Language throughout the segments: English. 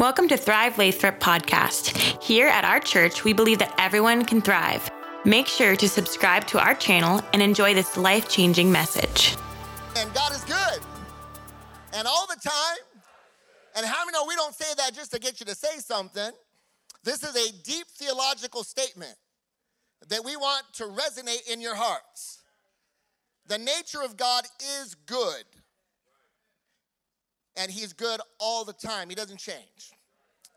Welcome to Thrive Lathrop podcast. Here at our church, we believe that everyone can thrive. Make sure to subscribe to our channel and enjoy this life changing message. And God is good. And all the time. And how many know we don't say that just to get you to say something? This is a deep theological statement that we want to resonate in your hearts. The nature of God is good and he's good all the time. He doesn't change.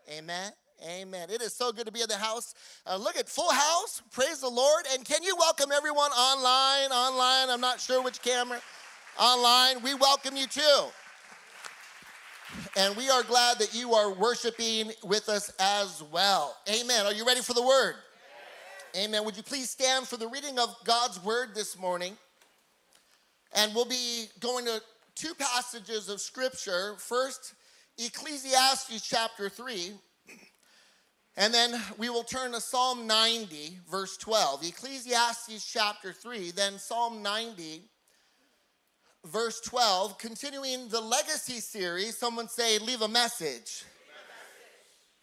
Amen. Amen. It is so good to be in the house. Uh, look at full house. Praise the Lord. And can you welcome everyone online? Online. I'm not sure which camera. Online. We welcome you too. And we are glad that you are worshiping with us as well. Amen. Are you ready for the word? Amen. Would you please stand for the reading of God's word this morning? And we'll be going to two passages of scripture. First, Ecclesiastes chapter 3, and then we will turn to Psalm 90, verse 12. Ecclesiastes chapter 3, then Psalm 90, verse 12. Continuing the legacy series, someone say, Leave a message.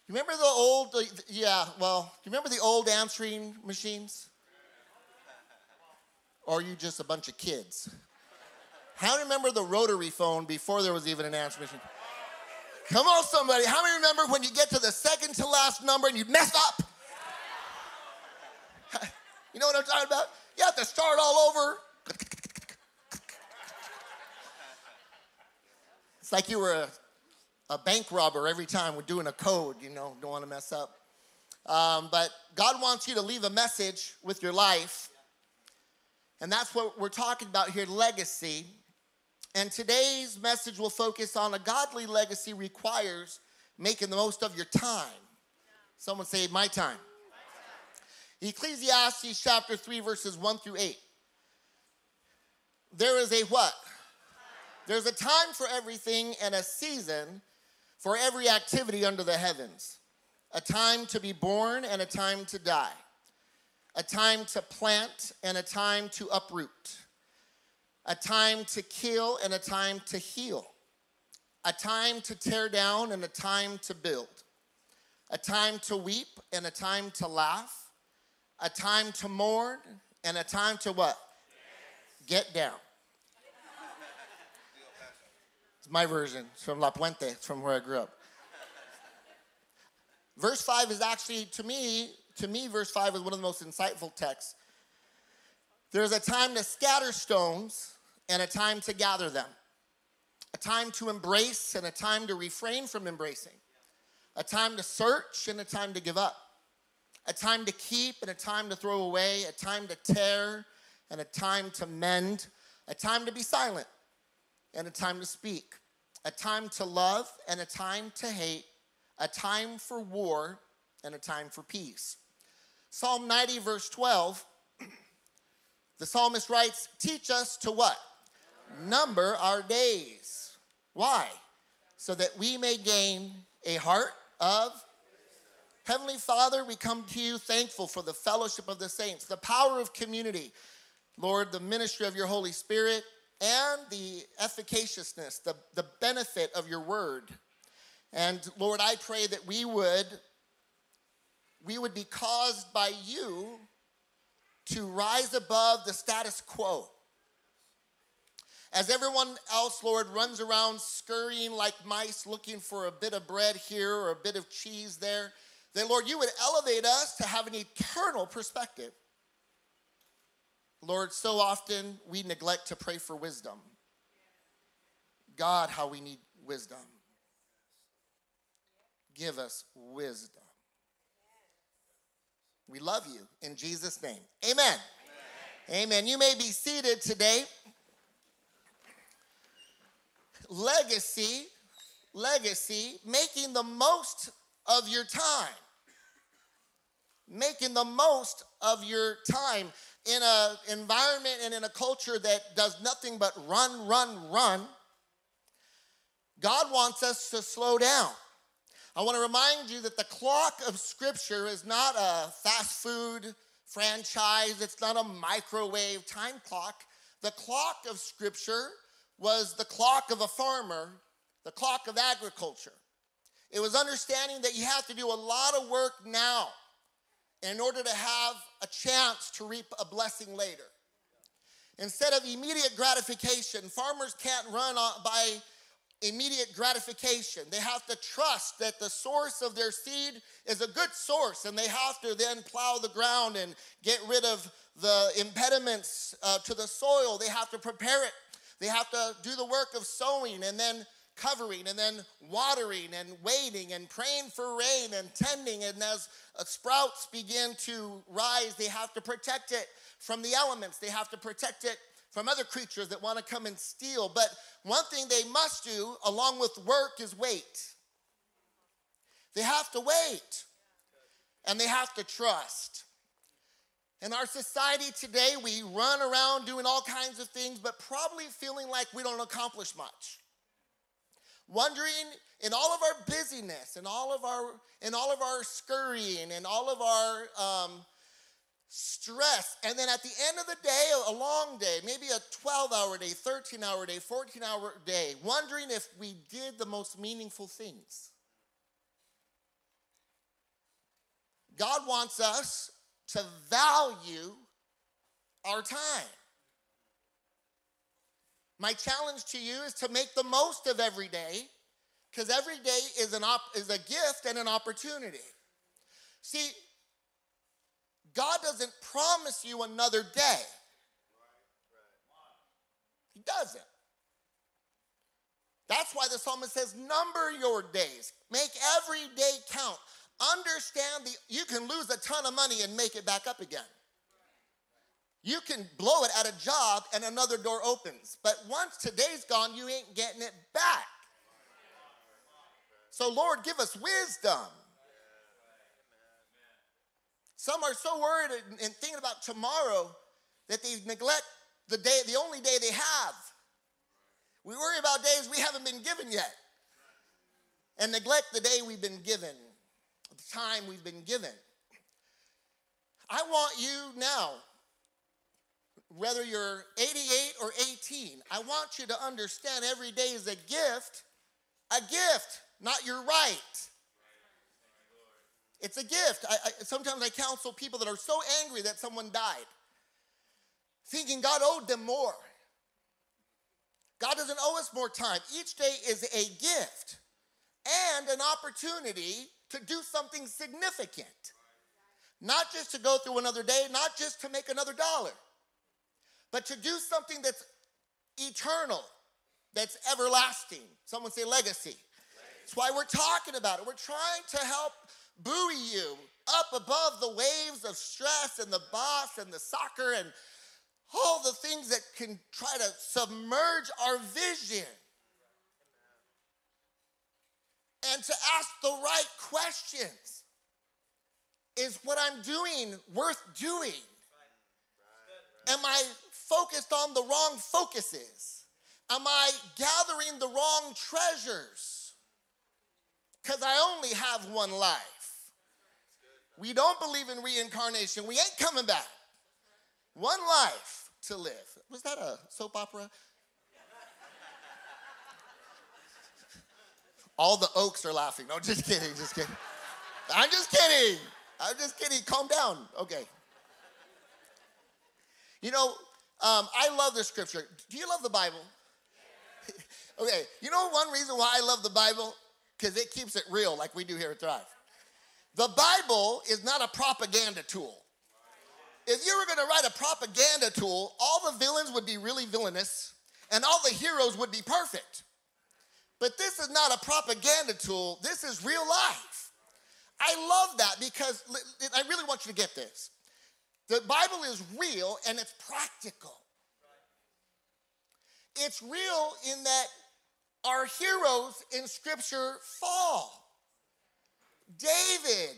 You remember the old, yeah, well, do you remember the old answering machines? Or are you just a bunch of kids? How many remember the rotary phone before there was even an answer machine? Come on, somebody. How many remember when you get to the second to last number and you mess up? You know what I'm talking about? You have to start all over. It's like you were a, a bank robber every time we're doing a code, you know, don't want to mess up. Um, but God wants you to leave a message with your life. And that's what we're talking about here legacy. And today's message will focus on a godly legacy requires making the most of your time. Someone say, My time. Ecclesiastes chapter 3, verses 1 through 8. There is a what? There's a time for everything and a season for every activity under the heavens. A time to be born and a time to die. A time to plant and a time to uproot a time to kill and a time to heal, a time to tear down and a time to build, a time to weep and a time to laugh, a time to mourn and a time to what? Get down. It's my version. It's from La Puente, it's from where I grew up. Verse 5 is actually, to me, to me, verse 5 is one of the most insightful texts there's a time to scatter stones and a time to gather them, a time to embrace and a time to refrain from embracing, a time to search and a time to give up, a time to keep and a time to throw away, a time to tear and a time to mend, a time to be silent and a time to speak, a time to love and a time to hate, a time for war and a time for peace. Psalm 90, verse 12 the psalmist writes, Teach us to what? Number our days. Why? So that we may gain a heart of Heavenly Father, we come to you thankful for the fellowship of the saints, the power of community, Lord, the ministry of your Holy Spirit, and the efficaciousness, the, the benefit of your word. And Lord, I pray that we would we would be caused by you to rise above the status quo. As everyone else, Lord, runs around scurrying like mice looking for a bit of bread here or a bit of cheese there, then, Lord, you would elevate us to have an eternal perspective. Lord, so often we neglect to pray for wisdom. God, how we need wisdom. Give us wisdom. We love you in Jesus' name. Amen. Amen. Amen. You may be seated today. Legacy, legacy, making the most of your time. Making the most of your time in an environment and in a culture that does nothing but run, run, run. God wants us to slow down. I want to remind you that the clock of Scripture is not a fast food franchise, it's not a microwave time clock. The clock of Scripture was the clock of a farmer, the clock of agriculture. It was understanding that you have to do a lot of work now in order to have a chance to reap a blessing later. Instead of immediate gratification, farmers can't run by immediate gratification. They have to trust that the source of their seed is a good source, and they have to then plow the ground and get rid of the impediments uh, to the soil. They have to prepare it. They have to do the work of sowing and then covering and then watering and waiting and praying for rain and tending. And as uh, sprouts begin to rise, they have to protect it from the elements. They have to protect it from other creatures that want to come and steal. But one thing they must do, along with work, is wait. They have to wait and they have to trust. In our society today, we run around doing all kinds of things, but probably feeling like we don't accomplish much. Wondering in all of our busyness, and all of our in all of our scurrying, and all of our um, stress, and then at the end of the day, a long day, maybe a 12-hour day, 13-hour day, 14-hour day, wondering if we did the most meaningful things. God wants us to value our time. My challenge to you is to make the most of every day because every day is, an op- is a gift and an opportunity. See, God doesn't promise you another day, He doesn't. That's why the psalmist says, Number your days, make every day count. Understand the, you can lose a ton of money and make it back up again. You can blow it at a job and another door opens. But once today's gone, you ain't getting it back. So, Lord, give us wisdom. Some are so worried and thinking about tomorrow that they neglect the day, the only day they have. We worry about days we haven't been given yet and neglect the day we've been given the time we've been given. I want you now, whether you're 88 or 18, I want you to understand every day is a gift, a gift, not your right. It's a gift. I, I, sometimes I counsel people that are so angry that someone died, thinking God owed them more. God doesn't owe us more time. Each day is a gift and an opportunity to do something significant. Not just to go through another day, not just to make another dollar, but to do something that's eternal, that's everlasting. Someone say legacy. That's why we're talking about it. We're trying to help buoy you up above the waves of stress and the boss and the soccer and all the things that can try to submerge our vision. and to ask the right questions. Is what I'm doing worth doing? Am I focused on the wrong focuses? Am I gathering the wrong treasures? Because I only have one life. We don't believe in reincarnation. We ain't coming back. One life to live. Was that a soap opera? All the oaks are laughing. No, just kidding, just kidding. I'm just kidding. I'm just kidding. Calm down. Okay. You know, um, I love the scripture. Do you love the Bible? okay. You know one reason why I love the Bible? Because it keeps it real, like we do here at Thrive. The Bible is not a propaganda tool. If you were going to write a propaganda tool, all the villains would be really villainous and all the heroes would be perfect. But this is not a propaganda tool, this is real life. I love that because I really want you to get this. The Bible is real and it's practical. It's real in that our heroes in Scripture fall. David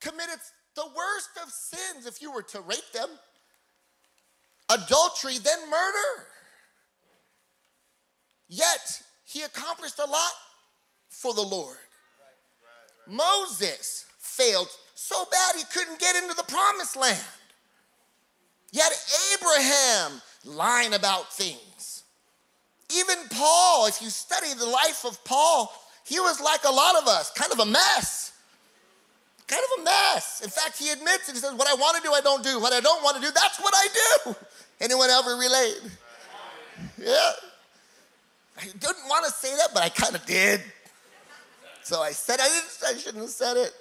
committed the worst of sins if you were to rate them adultery, then murder. Yet he accomplished a lot for the Lord. Moses failed so bad he couldn't get into the promised land. Yet Abraham lying about things. Even Paul, if you study the life of Paul, he was like a lot of us, kind of a mess. Kind of a mess. In fact, he admits it. He says, What I want to do, I don't do. What I don't want to do, that's what I do. Anyone ever relate? Yeah. I didn't want to say that, but I kind of did. So I said I, didn't, I shouldn't have said it.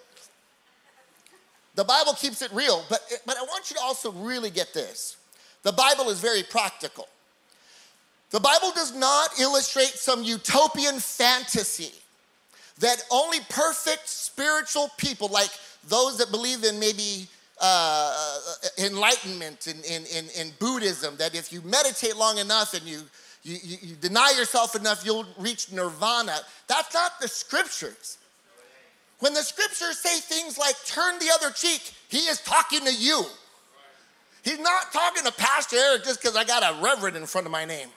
The Bible keeps it real, but, but I want you to also really get this. The Bible is very practical. The Bible does not illustrate some utopian fantasy that only perfect spiritual people, like those that believe in maybe uh, enlightenment in, in, in, in, Buddhism, that if you meditate long enough and you, you, you deny yourself enough, you'll reach nirvana. That's not the scriptures. When the scriptures say things like turn the other cheek, he is talking to you. He's not talking to Pastor Eric just because I got a reverend in front of my name.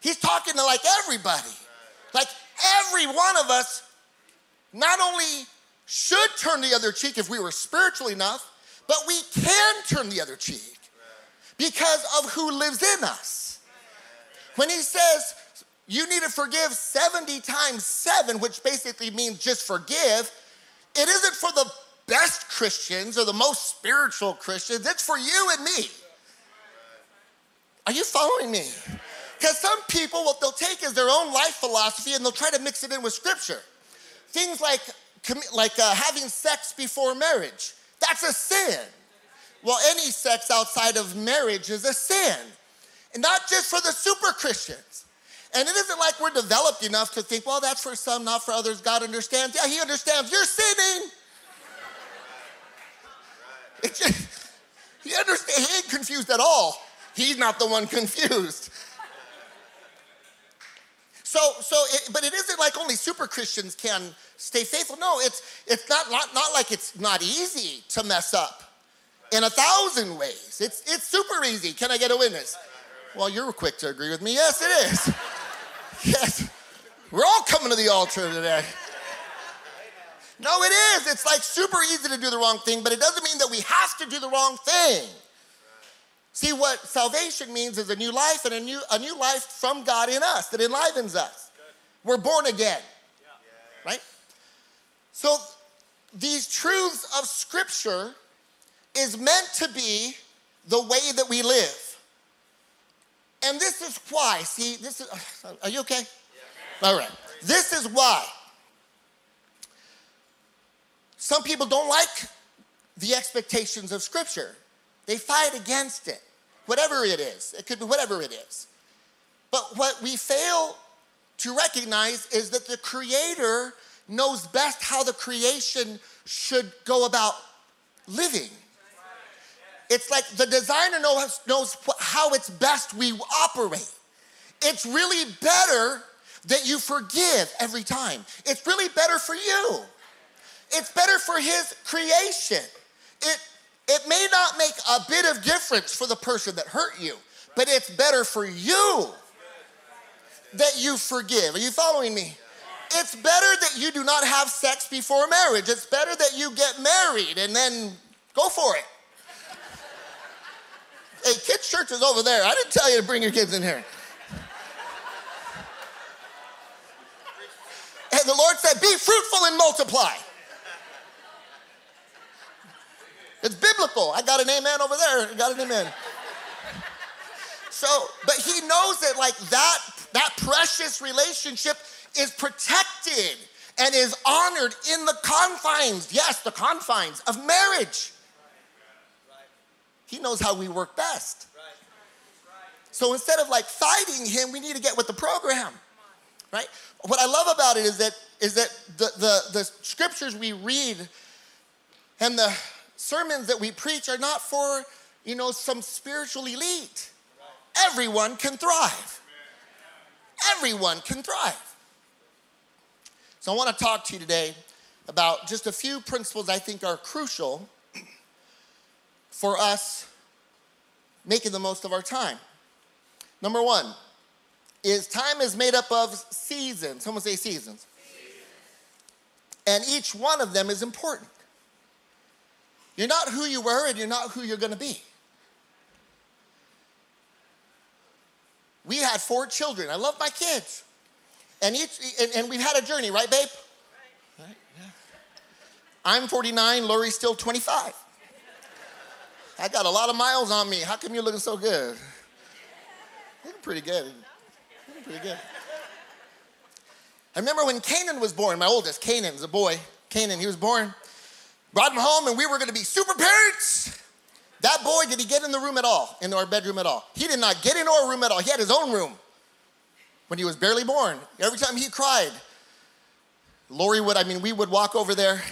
He's talking to like everybody. Like every one of us not only should turn the other cheek if we were spiritual enough, but we can turn the other cheek because of who lives in us. When he says you need to forgive 70 times seven, which basically means just forgive, it isn't for the best Christians or the most spiritual Christians, it's for you and me. Are you following me? Because some people, what they'll take is their own life philosophy and they'll try to mix it in with scripture. Things like, like uh, having sex before marriage, that's a sin. Well, any sex outside of marriage is a sin. And not just for the super Christians. And it isn't like we're developed enough to think, well, that's for some, not for others. God understands. Yeah, He understands. You're sinning. Just, he understands. He ain't confused at all. He's not the one confused. So, so, it, but it isn't like only super Christians can stay faithful. No, it's it's not, not not like it's not easy to mess up in a thousand ways. It's it's super easy. Can I get a witness? Well, you're quick to agree with me. Yes, it is. yes, we're all coming to the altar today. No, it is. It's like super easy to do the wrong thing, but it doesn't mean that we have to do the wrong thing. See, what salvation means is a new life and a new, a new life from God in us that enlivens us. We're born again, right? So, these truths of Scripture is meant to be the way that we live. And this is why. See, this is, are you okay? All right. This is why. Some people don't like the expectations of Scripture, they fight against it whatever it is. It could be whatever it is. But what we fail to recognize is that the Creator knows best how the creation should go about living. It's like the designer knows, knows how it's best we operate. It's really better that you forgive every time. It's really better for you. It's better for his creation. It it may not make a bit of difference for the person that hurt you, but it's better for you that you forgive. Are you following me? It's better that you do not have sex before marriage. It's better that you get married and then go for it. hey, kids' church is over there. I didn't tell you to bring your kids in here. And the Lord said, Be fruitful and multiply. It's biblical. I got an amen over there. I got an amen. So, but he knows that like that, that precious relationship is protected and is honored in the confines, yes, the confines of marriage. He knows how we work best. So instead of like fighting him, we need to get with the program. Right? What I love about it is that is that the, the, the scriptures we read and the sermons that we preach are not for, you know, some spiritual elite. Everyone can thrive. Everyone can thrive. So I want to talk to you today about just a few principles I think are crucial for us making the most of our time. Number one is time is made up of seasons. Someone say seasons. And each one of them is important. You're not who you were and you're not who you're going to be. We had four children. I love my kids. And each and, and we've had a journey, right, babe? Right. right yeah. I'm 49, Lori's still 25. I got a lot of miles on me. How come you're looking so good? Looking pretty good. Looking pretty good. I remember when Canaan was born, my oldest, Canaan was a boy. Canaan, he was born. Brought him home, and we were gonna be super parents. That boy, did he get in the room at all, in our bedroom at all? He did not get into our room at all. He had his own room when he was barely born. Every time he cried, Lori would, I mean, we would walk over there,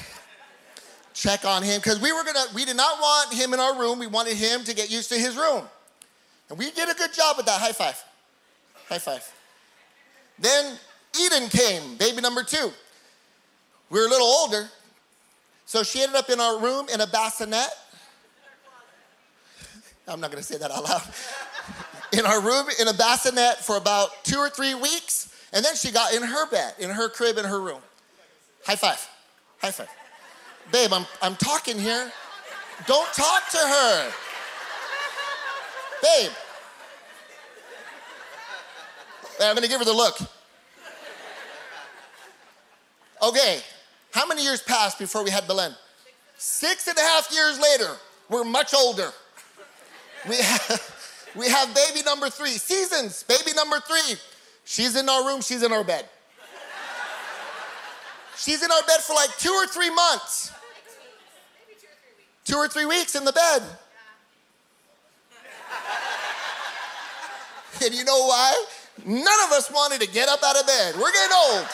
check on him, because we were gonna, we did not want him in our room. We wanted him to get used to his room. And we did a good job with that. High five. High five. Then Eden came, baby number two. We were a little older, so she ended up in our room in a bassinet. I'm not gonna say that out loud. in our room in a bassinet for about two or three weeks, and then she got in her bed, in her crib, in her room. High five. High five. Babe, I'm, I'm talking here. Don't talk to her. Babe. I'm gonna give her the look. Okay, how many years passed before we had Belen? Six and a half years later, we're much older. We have, we have baby number three, seasons, baby number three. She's in our room, she's in our bed. She's in our bed for like two or three months. Two or three weeks in the bed. And you know why? None of us wanted to get up out of bed. We're getting old.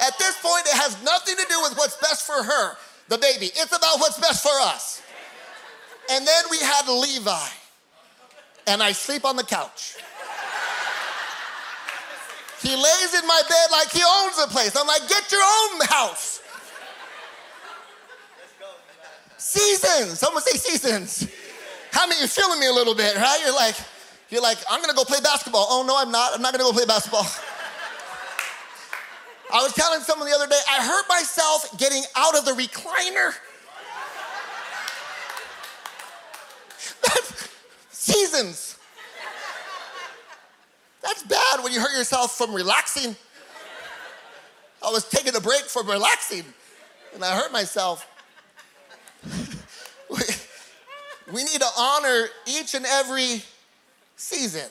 At this point, it has nothing to do with what's best for her, the baby. It's about what's best for us. And then we had Levi, and I sleep on the couch. He lays in my bed like he owns the place. I'm like, get your own house. Seasons. Someone say seasons. How many you feeling me a little bit, right? You're like, you're like, I'm gonna go play basketball. Oh no, I'm not. I'm not gonna go play basketball. I was telling someone the other day, I hurt myself getting out of the recliner. Seasons. That's bad when you hurt yourself from relaxing. I was taking a break from relaxing and I hurt myself. we, we need to honor each and every season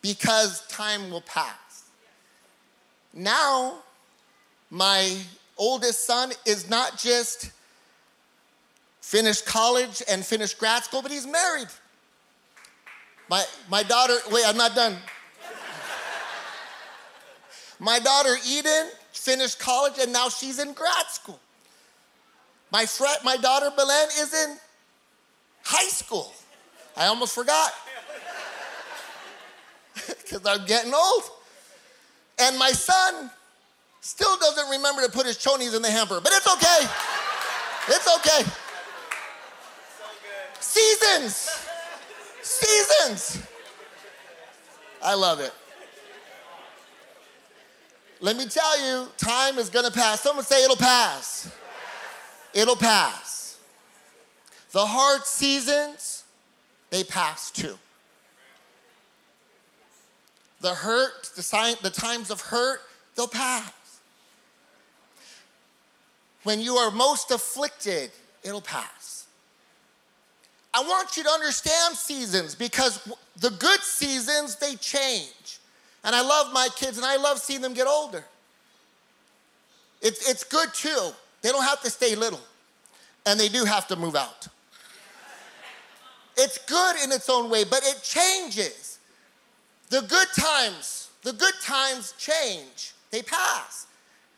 because time will pass. Now, my oldest son is not just finished college and finished grad school, but he's married. My, my daughter, wait, I'm not done. my daughter Eden finished college and now she's in grad school. My, fret, my daughter Belen is in high school. I almost forgot because I'm getting old. And my son still doesn't remember to put his chonies in the hamper, but it's okay. It's okay. Seasons. Seasons. I love it. Let me tell you, time is gonna pass. Someone say it'll pass. It'll pass. The hard seasons, they pass too. The hurt, the, sign, the times of hurt, they'll pass. When you are most afflicted, it'll pass. I want you to understand seasons because the good seasons, they change. And I love my kids and I love seeing them get older. It's, it's good too. They don't have to stay little, and they do have to move out. It's good in its own way, but it changes. The good times, the good times change, they pass,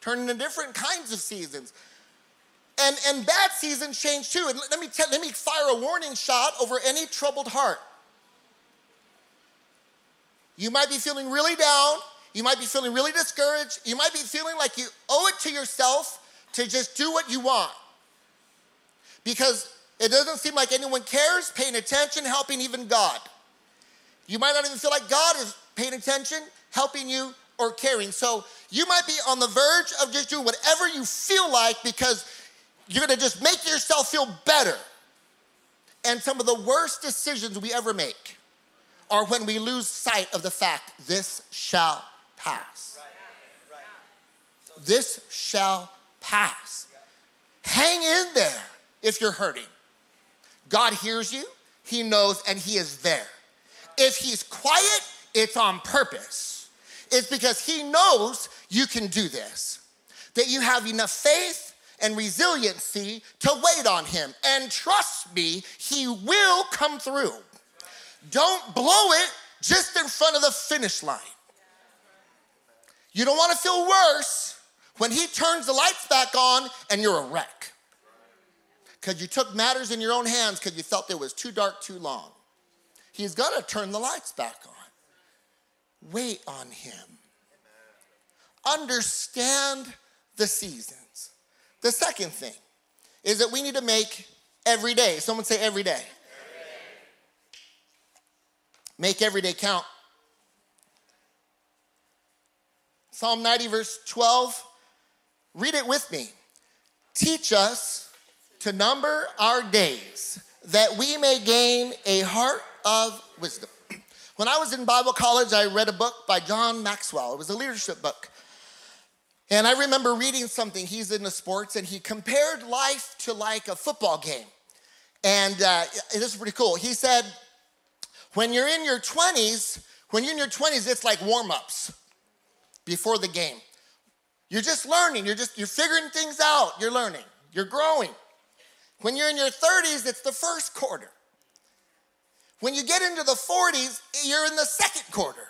turn into different kinds of seasons. And, and bad seasons change too. And let me, tell, let me fire a warning shot over any troubled heart. You might be feeling really down. You might be feeling really discouraged. You might be feeling like you owe it to yourself to just do what you want. Because it doesn't seem like anyone cares, paying attention, helping even God. You might not even feel like God is paying attention, helping you, or caring. So you might be on the verge of just doing whatever you feel like because you're gonna just make yourself feel better. And some of the worst decisions we ever make are when we lose sight of the fact this shall pass. this shall pass. Hang in there if you're hurting. God hears you, He knows, and He is there. If He's quiet, it's on purpose. It's because He knows you can do this, that you have enough faith and resiliency to wait on Him. And trust me, He will come through. Don't blow it just in front of the finish line. You don't want to feel worse when He turns the lights back on and you're a wreck. Because you took matters in your own hands because you felt it was too dark too long. He's going to turn the lights back on. Wait on Him. Understand the seasons. The second thing is that we need to make every day. Someone say every day. Every day. Make every day count. Psalm 90, verse 12. Read it with me. Teach us to number our days that we may gain a heart of wisdom. When I was in Bible college, I read a book by John Maxwell. It was a leadership book. And I remember reading something, he's into sports, and he compared life to like a football game. And uh, this is pretty cool. He said, when you're in your 20s, when you're in your 20s, it's like warm ups before the game. You're just learning, you're just, you're figuring things out, you're learning, you're growing. When you're in your 30s, it's the first quarter. When you get into the 40s, you're in the second quarter.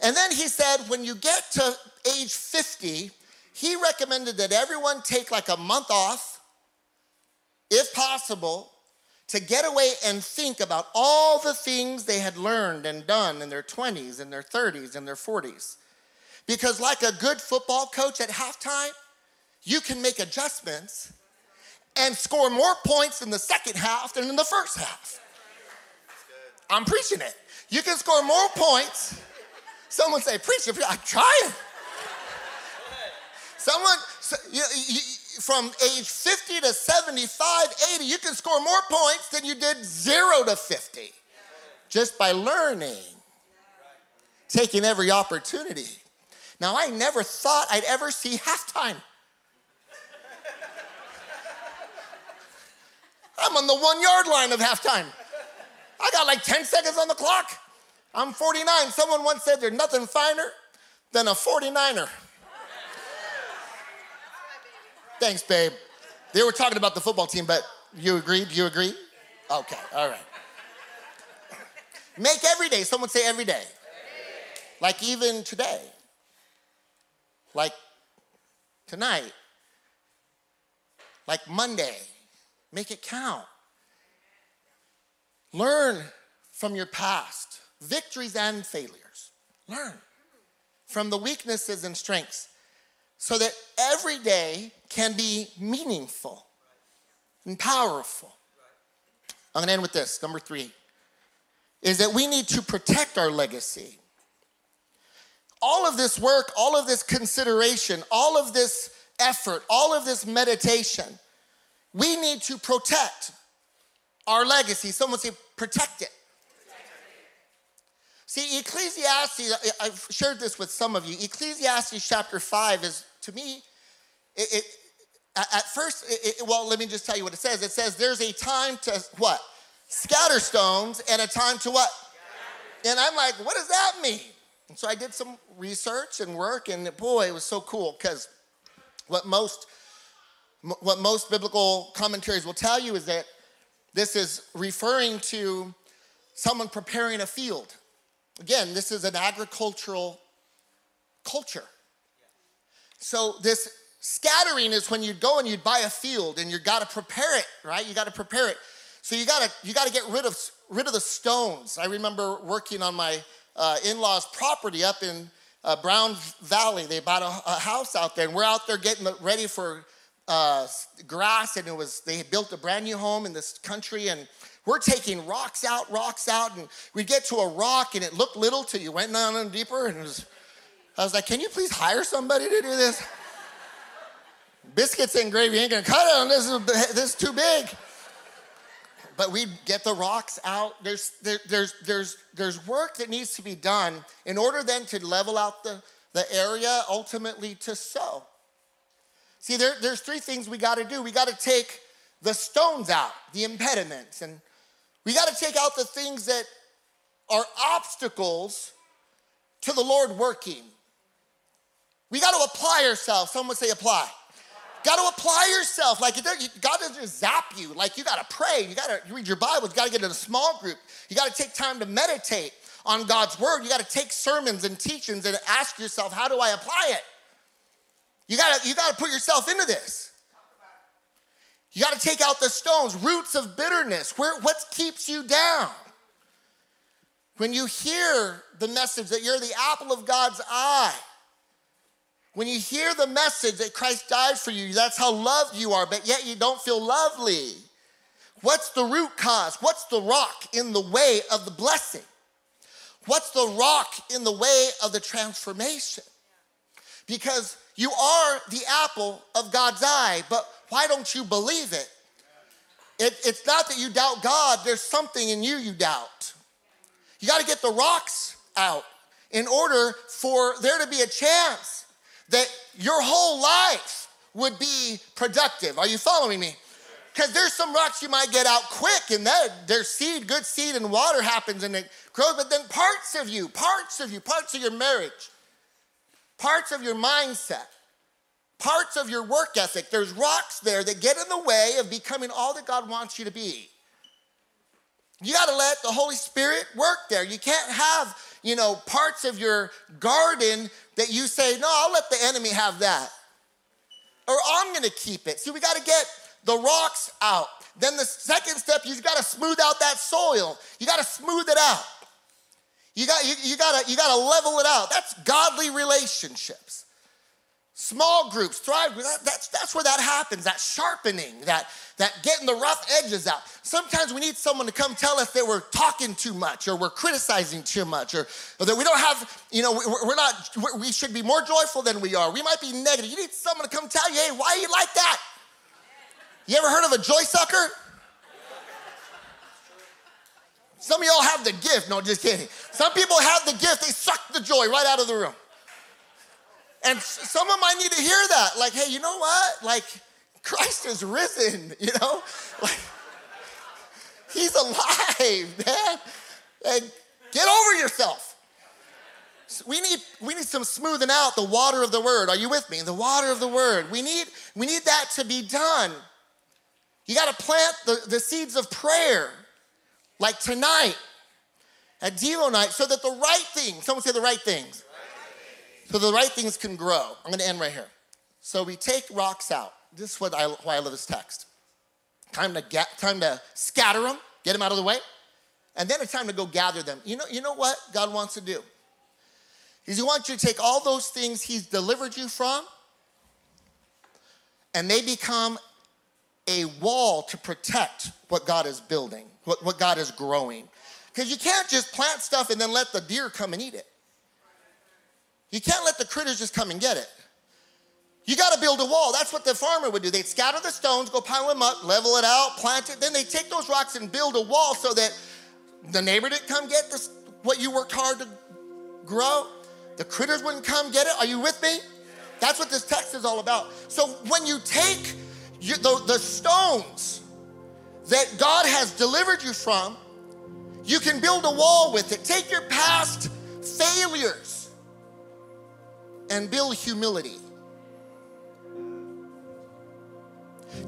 And then he said, when you get to age 50, he recommended that everyone take like a month off, if possible, to get away and think about all the things they had learned and done in their 20s and their 30s and their 40s. Because, like a good football coach at halftime, you can make adjustments and score more points in the second half than in the first half. I'm preaching it. You can score more points. Someone say, Preacher, I'm trying. Someone, you, you, from age 50 to 75, 80, you can score more points than you did zero to 50 just by learning, taking every opportunity. Now, I never thought I'd ever see halftime. I'm on the one yard line of halftime. I got like 10 seconds on the clock. I'm 49. Someone once said there's nothing finer than a 49er. Thanks, babe. They were talking about the football team, but you agree? Do you agree? Okay, all right. Make every day. Someone say every day. Like even today. Like tonight. Like Monday. Make it count. Learn from your past, victories and failures. Learn from the weaknesses and strengths so that every day can be meaningful and powerful. I'm gonna end with this. Number three is that we need to protect our legacy. All of this work, all of this consideration, all of this effort, all of this meditation we need to protect our legacy. Someone say, protect it. See, Ecclesiastes, I've shared this with some of you. Ecclesiastes chapter 5 is, to me, it, it at first, it, well, let me just tell you what it says. It says there's a time to what? Scatter stones and a time to what? And I'm like, what does that mean? And so I did some research and work, and boy, it was so cool because what most what most biblical commentaries will tell you is that this is referring to someone preparing a field. Again, this is an agricultural culture. So, this scattering is when you'd go and you'd buy a field and you got to prepare it, right? You got to prepare it. So, you got to you got to get rid of rid of the stones. I remember working on my uh, in-laws' property up in uh, Brown Valley. They bought a, a house out there, and we're out there getting ready for uh, grass and it was they built a brand new home in this country and we're taking rocks out rocks out and we get to a rock and it looked little till you went down and deeper and was, i was like can you please hire somebody to do this? Biscuits and gravy ain't gonna cut it on this is, this is too big. But we get the rocks out. There's there, there's there's there's work that needs to be done in order then to level out the the area ultimately to sow. See, there, there's three things we got to do. We got to take the stones out, the impediments, and we got to take out the things that are obstacles to the Lord working. We got to apply ourselves. Someone say apply. Got to apply yourself. Like God doesn't just zap you. Like you got to pray. You got to read your Bible. You got to get in a small group. You got to take time to meditate on God's word. You got to take sermons and teachings and ask yourself, how do I apply it? You got to you got to put yourself into this. You got to take out the stones, roots of bitterness. Where what keeps you down? When you hear the message that you're the apple of God's eye, when you hear the message that Christ died for you, that's how loved you are, but yet you don't feel lovely. What's the root cause? What's the rock in the way of the blessing? What's the rock in the way of the transformation? Because you are the apple of God's eye, but why don't you believe it? it it's not that you doubt God, there's something in you you doubt. You got to get the rocks out in order for there to be a chance that your whole life would be productive. Are you following me? Because there's some rocks you might get out quick and that there's seed, good seed, and water happens and it grows, but then parts of you, parts of you, parts of your marriage, parts of your mindset, parts of your work ethic, there's rocks there that get in the way of becoming all that God wants you to be. You got to let the Holy Spirit work there. You can't have, you know, parts of your garden that you say, no, I'll let the enemy have that. Or I'm going to keep it. See, we got to get the rocks out. Then the second step, you've got to smooth out that soil. You got to smooth it out. You got you, you got to you got to level it out. That's godly relationships. Small groups, thrive. That, that's, that's where that happens. That sharpening, that that getting the rough edges out. Sometimes we need someone to come tell us that we're talking too much or we're criticizing too much or, or that we don't have, you know, we're not, we should be more joyful than we are. We might be negative. You need someone to come tell you, hey, why are you like that? You ever heard of a joy sucker? Some of y'all have the gift. No, just kidding. Some people have the gift, they suck the joy right out of the room. And someone might need to hear that. Like, hey, you know what? Like, Christ is risen, you know? Like, he's alive, man. And get over yourself. We need, we need some smoothing out the water of the word. Are you with me? The water of the word. We need, we need that to be done. You got to plant the, the seeds of prayer, like tonight at Devo night, so that the right things, someone say the right things, so the right things can grow. I'm to end right here. So we take rocks out. This is what I, why I love this text. Time to get, time to scatter them, get them out of the way, and then it's time to go gather them. You know, you know what God wants to do? Is He wants you to take all those things He's delivered you from, and they become a wall to protect what God is building, what, what God is growing. Because you can't just plant stuff and then let the deer come and eat it. You can't let the critters just come and get it. You got to build a wall. That's what the farmer would do. They'd scatter the stones, go pile them up, level it out, plant it. Then they take those rocks and build a wall so that the neighbor didn't come get this, what you worked hard to grow. The critters wouldn't come get it. Are you with me? That's what this text is all about. So when you take you, the, the stones that God has delivered you from, you can build a wall with it. Take your past failures and build humility.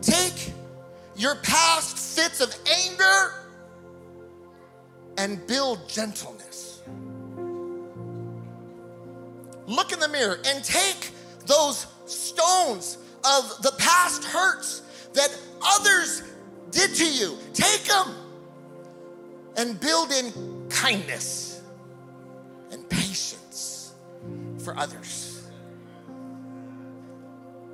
Take your past fits of anger and build gentleness. Look in the mirror and take those stones of the past hurts that others did to you. Take them and build in kindness and patience for others.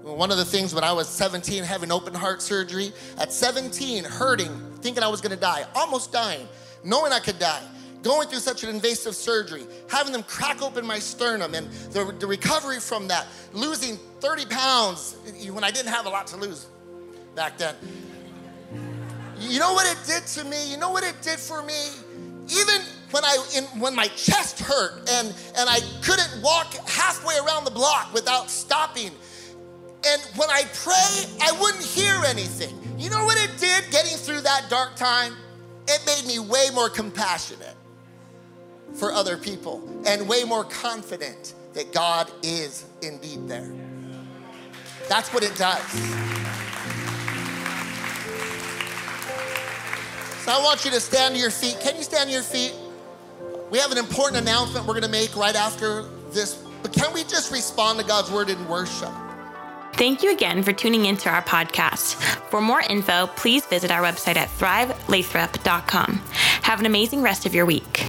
One of the things when I was 17, having open heart surgery, at 17, hurting, thinking I was gonna die, almost dying, knowing I could die, going through such an invasive surgery, having them crack open my sternum, and the, the recovery from that, losing 30 pounds when I didn't have a lot to lose back then. You know what it did to me? You know what it did for me? Even when I in, when my chest hurt and and I couldn't walk halfway around the block without stopping. And when I pray, I wouldn't hear anything. You know what it did getting through that dark time? It made me way more compassionate for other people and way more confident that God is indeed there. That's what it does. So I want you to stand to your feet. Can you stand to your feet? We have an important announcement we're going to make right after this, but can we just respond to God's word in worship? Thank you again for tuning into our podcast. For more info, please visit our website at thrivelathrop.com. Have an amazing rest of your week.